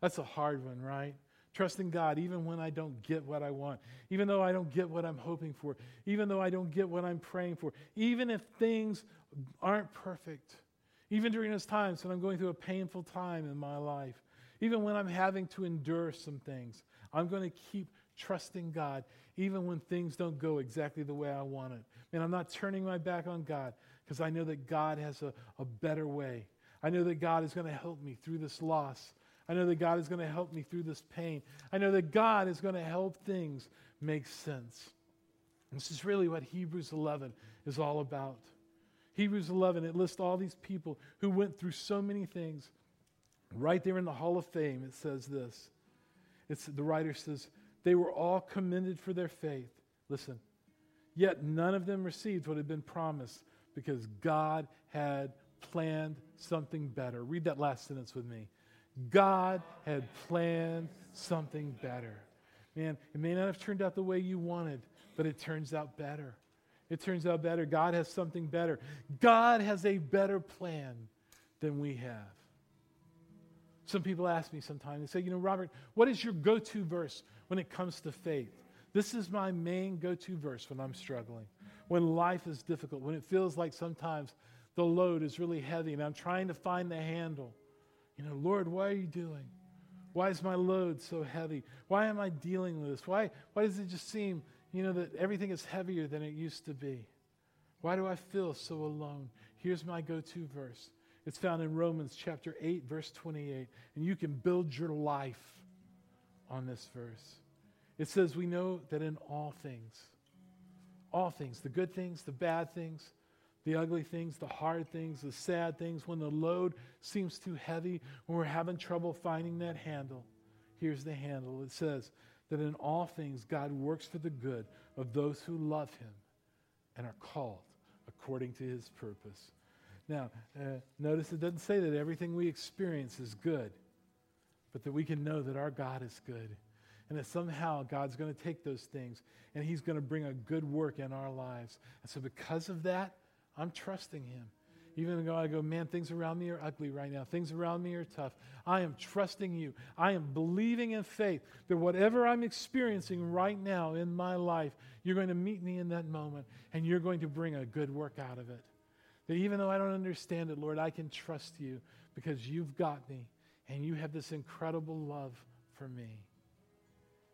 A: That's a hard one, right? Trusting God even when I don't get what I want, even though I don't get what I'm hoping for, even though I don't get what I'm praying for, even if things aren't perfect, even during those times when I'm going through a painful time in my life, even when I'm having to endure some things, I'm going to keep trusting God even when things don't go exactly the way I want it. And I'm not turning my back on God because I know that God has a, a better way. I know that God is going to help me through this loss. I know that God is going to help me through this pain. I know that God is going to help things make sense. This is really what Hebrews 11 is all about. Hebrews 11, it lists all these people who went through so many things. Right there in the Hall of Fame, it says this. It's, the writer says, They were all commended for their faith. Listen, yet none of them received what had been promised because God had planned something better. Read that last sentence with me. God had planned something better. Man, it may not have turned out the way you wanted, but it turns out better. It turns out better. God has something better. God has a better plan than we have. Some people ask me sometimes, they say, you know, Robert, what is your go to verse when it comes to faith? This is my main go to verse when I'm struggling, when life is difficult, when it feels like sometimes the load is really heavy and I'm trying to find the handle. You know, Lord, why are you doing? Why is my load so heavy? Why am I dealing with this? Why, why does it just seem, you know, that everything is heavier than it used to be? Why do I feel so alone? Here's my go to verse. It's found in Romans chapter 8, verse 28. And you can build your life on this verse. It says, We know that in all things, all things, the good things, the bad things, the ugly things, the hard things, the sad things, when the load seems too heavy, when we're having trouble finding that handle, here's the handle. It says that in all things, God works for the good of those who love him and are called according to his purpose. Now, uh, notice it doesn't say that everything we experience is good, but that we can know that our God is good and that somehow God's going to take those things and he's going to bring a good work in our lives. And so, because of that, I'm trusting him. Even though I go, man, things around me are ugly right now. Things around me are tough. I am trusting you. I am believing in faith that whatever I'm experiencing right now in my life, you're going to meet me in that moment and you're going to bring a good work out of it. That even though I don't understand it, Lord, I can trust you because you've got me and you have this incredible love for me.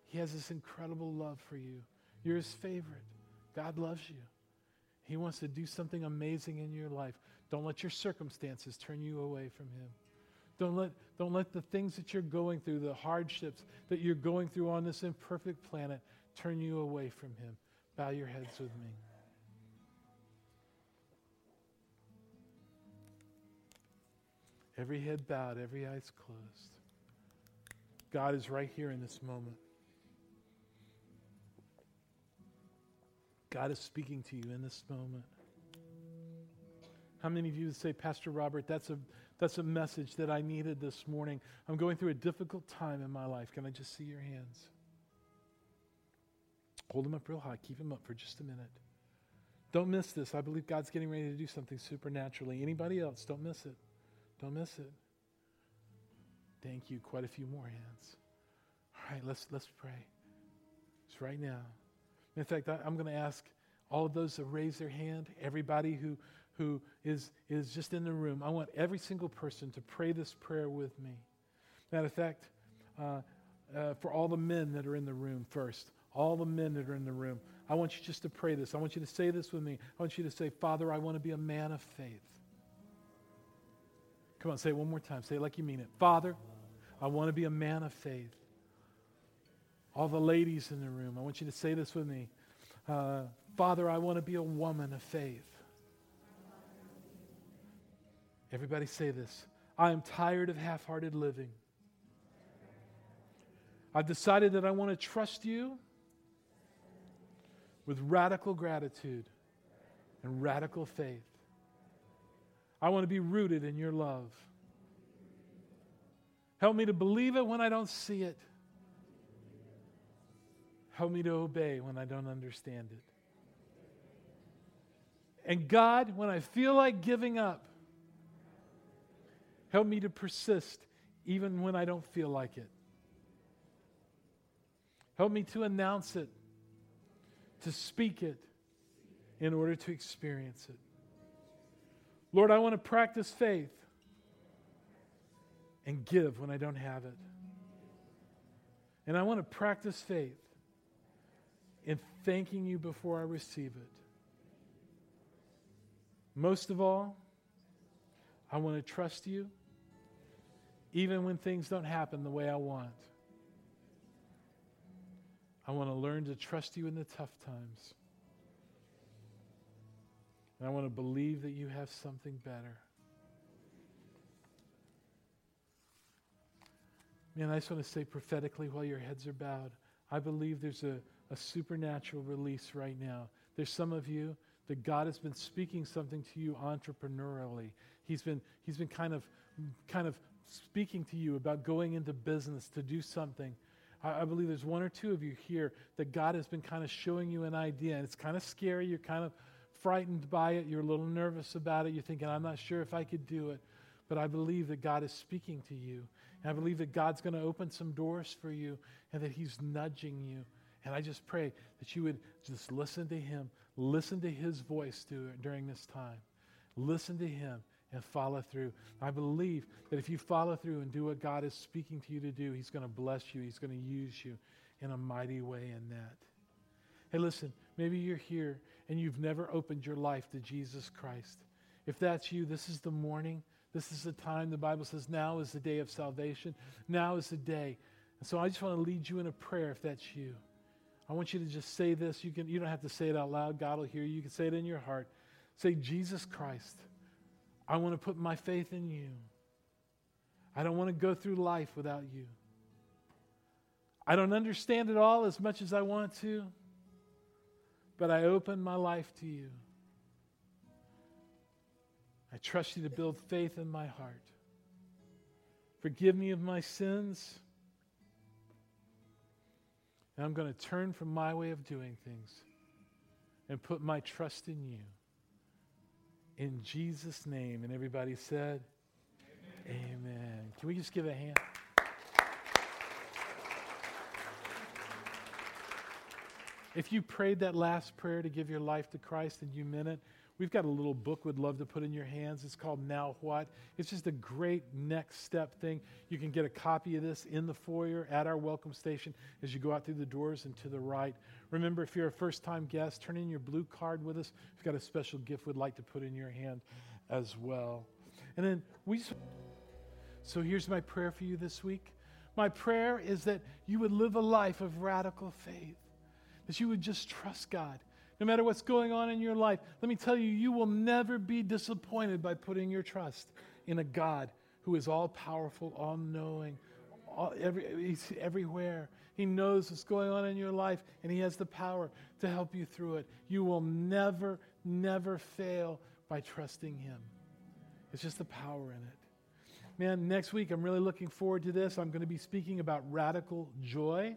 A: He has this incredible love for you. You're his favorite. God loves you. He wants to do something amazing in your life. Don't let your circumstances turn you away from him. Don't let, don't let the things that you're going through, the hardships that you're going through on this imperfect planet, turn you away from him. Bow your heads with me. Every head bowed, every eyes closed. God is right here in this moment. God is speaking to you in this moment. How many of you would say, Pastor Robert, that's a, that's a message that I needed this morning? I'm going through a difficult time in my life. Can I just see your hands? Hold them up real high. Keep them up for just a minute. Don't miss this. I believe God's getting ready to do something supernaturally. Anybody else? Don't miss it. Don't miss it. Thank you. Quite a few more hands. All right, let's, let's pray. It's right now. In fact, I, am going to ask all of those to raise their hand, everybody who, who is, is just in the room. I want every single person to pray this prayer with me. Matter of fact, uh, uh, for all the men that are in the room first, all the men that are in the room, I want you just to pray this. I want you to say this with me. I want you to say, Father, I want to be a man of faith. Come on, say it one more time. Say it like you mean it. Father, I want to be a man of faith. All the ladies in the room, I want you to say this with me. Uh, Father, I want to be a woman of faith. Everybody say this. I am tired of half hearted living. I've decided that I want to trust you with radical gratitude and radical faith. I want to be rooted in your love. Help me to believe it when I don't see it. Help me to obey when I don't understand it. And God, when I feel like giving up, help me to persist even when I don't feel like it. Help me to announce it, to speak it in order to experience it. Lord, I want to practice faith and give when I don't have it. And I want to practice faith in thanking you before I receive it. Most of all, I want to trust you even when things don't happen the way I want. I want to learn to trust you in the tough times. And I want to believe that you have something better. Man, I just want to say prophetically while your heads are bowed, I believe there's a, a supernatural release right now. There's some of you that God has been speaking something to you entrepreneurially. He's been, he's been kind of, kind of speaking to you about going into business to do something. I, I believe there's one or two of you here that God has been kind of showing you an idea, and it's kind of scary. You're kind of frightened by it. You're a little nervous about it. You're thinking, I'm not sure if I could do it. But I believe that God is speaking to you. And I believe that God's going to open some doors for you and that He's nudging you. And I just pray that you would just listen to Him, listen to His voice during this time. Listen to Him and follow through. I believe that if you follow through and do what God is speaking to you to do, He's going to bless you. He's going to use you in a mighty way in that. Hey, listen, maybe you're here and you've never opened your life to Jesus Christ. If that's you, this is the morning. This is the time. The Bible says now is the day of salvation. Now is the day. And so I just want to lead you in a prayer if that's you. I want you to just say this. You, can, you don't have to say it out loud. God will hear you. You can say it in your heart. Say, Jesus Christ, I want to put my faith in you. I don't want to go through life without you. I don't understand it all as much as I want to, but I open my life to you. I trust you to build faith in my heart. Forgive me of my sins. And I'm going to turn from my way of doing things and put my trust in you. in Jesus' name. And everybody said, Amen. Amen. Can we just give a hand? If you prayed that last prayer to give your life to Christ and you meant it, we've got a little book we'd love to put in your hands. It's called Now What. It's just a great next step thing. You can get a copy of this in the foyer at our welcome station as you go out through the doors and to the right. Remember, if you're a first time guest, turn in your blue card with us. We've got a special gift we'd like to put in your hand as well. And then we. So here's my prayer for you this week. My prayer is that you would live a life of radical faith that you would just trust God. No matter what's going on in your life, let me tell you, you will never be disappointed by putting your trust in a God who is all powerful, all knowing, all, every, he's everywhere. He knows what's going on in your life, and He has the power to help you through it. You will never, never fail by trusting Him. It's just the power in it. Man, next week, I'm really looking forward to this. I'm going to be speaking about radical joy.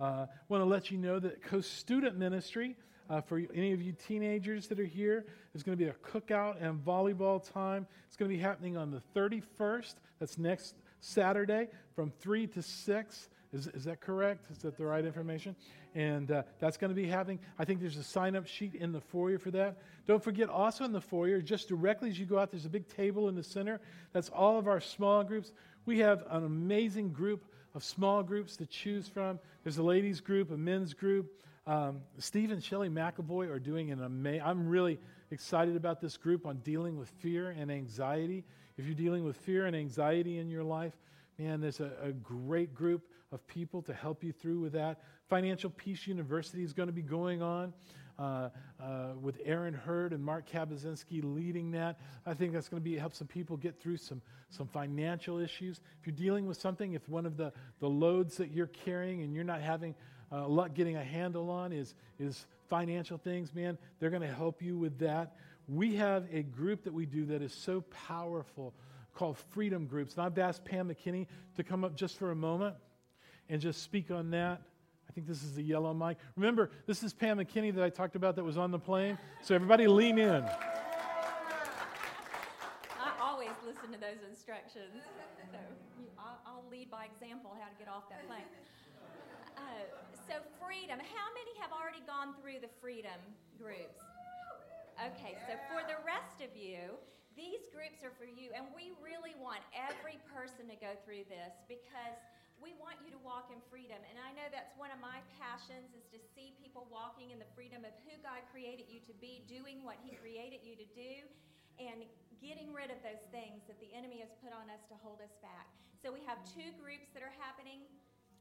A: I uh, want to let you know that Coast Student Ministry, uh, for any of you teenagers that are here, is going to be a cookout and volleyball time. It's going to be happening on the 31st. That's next Saturday from 3 to 6. Is, is that correct? Is that the right information? And uh, that's going to be happening. I think there's a sign up sheet in the foyer for that. Don't forget, also in the foyer, just directly as you go out, there's a big table in the center. That's all of our small groups. We have an amazing group of small groups to choose from. There's a ladies' group, a men's group. Um, Steve and Shelly McAvoy are doing an amazing. I'm really excited about this group on dealing with fear and anxiety. If you're dealing with fear and anxiety in your life, man, there's a, a great group of people to help you through with that. Financial Peace University is going to be going on. Uh, uh, with Aaron Hurd and Mark Kabazinski leading that. I think that's going to be help some people get through some, some financial issues. If you're dealing with something, if one of the, the loads that you're carrying and you're not having uh, getting a handle on is, is financial things, man, they're going to help you with that. We have a group that we do that is so powerful called Freedom Groups. And I've asked Pam McKinney to come up just for a moment and just speak on that. I think this is the yellow mic. Remember, this is Pam McKinney that I talked about that was on the plane. So everybody lean in.
B: I always listen to those instructions. So I'll, lead by example how to get off that plane. Uh, so freedom. How many have already gone through the freedom groups? Okay, so for the rest of you, these groups are for you, and we really want every person to go through this because we want you to walk in freedom. And I know that's one of my passions is to see people walking in the freedom of who God created you to be, doing what he created you to do, and getting rid of those things that the enemy has put on us to hold us back. So we have two groups that are happening.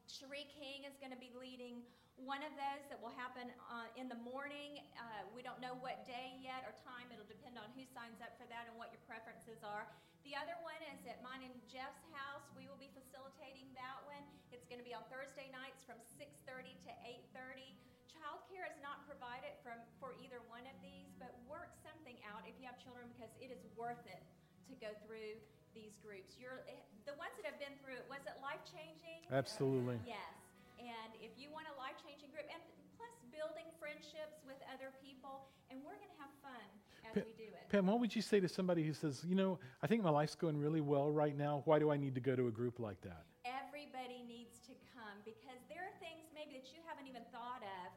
B: Cherie King is going to be leading one of those that will happen uh, in the morning. Uh, we don't know what day yet or time. It'll depend on who signs up for that and what your preferences are. The other one is at mine and Jeff's house. We will be facilitating that one. It's going to be on Thursday nights from 6:30 to 8:30. Childcare is not provided from for either one of these, but work something out if you have children because it is worth it to go through these groups. You're the ones that have been through it. Was it life changing?
A: Absolutely.
B: Yes. And if you want a life changing group, and plus building friendships with other people, and we're going to have fun as we do it.
A: Pam, what would you say to somebody who says, you know, I think my life's going really well right now. Why do I need to go to a group like that?
B: Everybody needs to come because there are things maybe that you haven't even thought of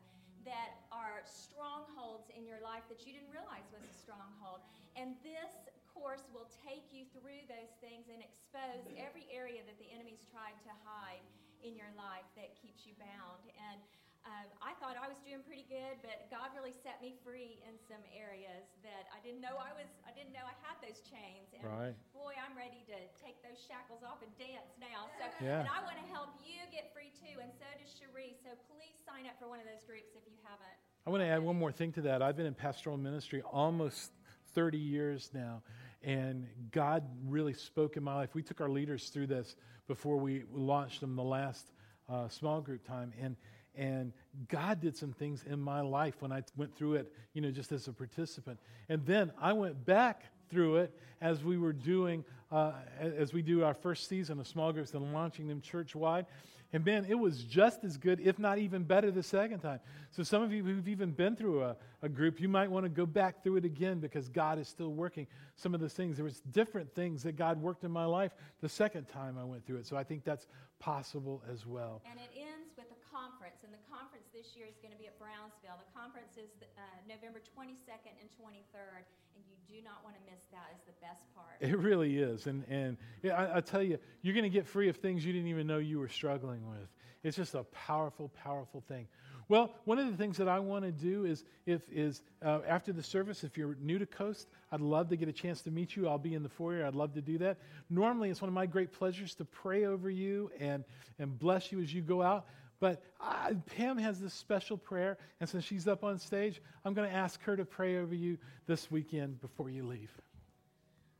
B: that are strongholds in your life that you didn't realize was a stronghold. And this course will take you through those things and expose every area that the enemy's tried to hide in your life that keeps you bound. And um, I thought I was doing pretty good, but God really set me free in some areas that I didn't know I was. I didn't know I had those chains. And
A: right.
B: boy, I'm ready to take those shackles off and dance now. So,
A: yeah.
B: and I want to help you get free too, and so does Cherie. So please sign up for one of those groups if you haven't.
A: I want to add one more thing to that. I've been in pastoral ministry almost 30 years now, and God really spoke in my life. We took our leaders through this before we launched them the last uh, small group time, and and God did some things in my life when I went through it, you know, just as a participant. And then I went back through it as we were doing, uh, as we do our first season of small groups and launching them church wide. And man, it was just as good, if not even better, the second time. So, some of you who've even been through a, a group, you might want to go back through it again because God is still working some of those things. There was different things that God worked in my life the second time I went through it. So, I think that's possible as well.
B: And it ends this year is going to be at Brownsville. The conference is uh, November 22nd and 23rd, and you do not want to miss that. The best part.
A: It really is, and and I, I tell you, you're going to get free of things you didn't even know you were struggling with. It's just a powerful, powerful thing. Well, one of the things that I want to do is, if is uh, after the service, if you're new to Coast, I'd love to get a chance to meet you. I'll be in the foyer. I'd love to do that. Normally, it's one of my great pleasures to pray over you and and bless you as you go out. But uh, Pam has this special prayer, and since she's up on stage, I'm going to ask her to pray over you this weekend before you leave.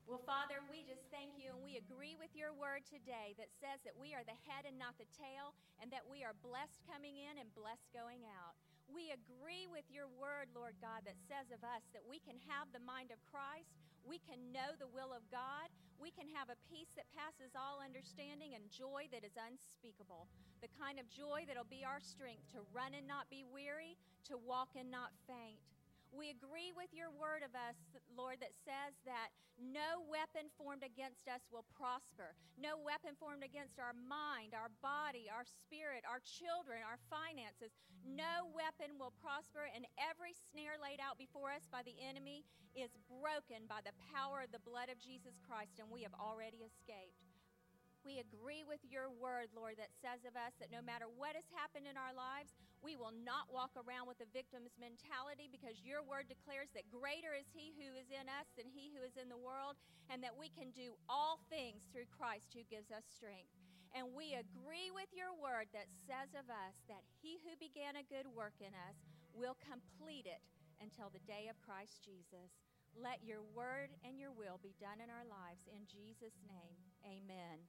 B: Well, Father, we just thank you and we agree with your word today that says that we are the head and not the tail, and that we are blessed coming in and blessed going out. We agree with your word, Lord God, that says of us that we can have the mind of Christ, we can know the will of God, we can have a peace that passes all understanding and joy that is unspeakable. The kind of joy that'll be our strength to run and not be weary, to walk and not faint. We agree with your word of us, Lord, that says that no weapon formed against us will prosper. No weapon formed against our mind, our body, our spirit, our children, our finances. No weapon will prosper, and every snare laid out before us by the enemy is broken by the power of the blood of Jesus Christ, and we have already escaped. We agree with your word, Lord, that says of us that no matter what has happened in our lives, we will not walk around with a victim's mentality because your word declares that greater is he who is in us than he who is in the world, and that we can do all things through Christ who gives us strength. And we agree with your word that says of us that he who began a good work in us will complete it until the day of Christ Jesus. Let your word and your will be done in our lives. In Jesus' name, amen.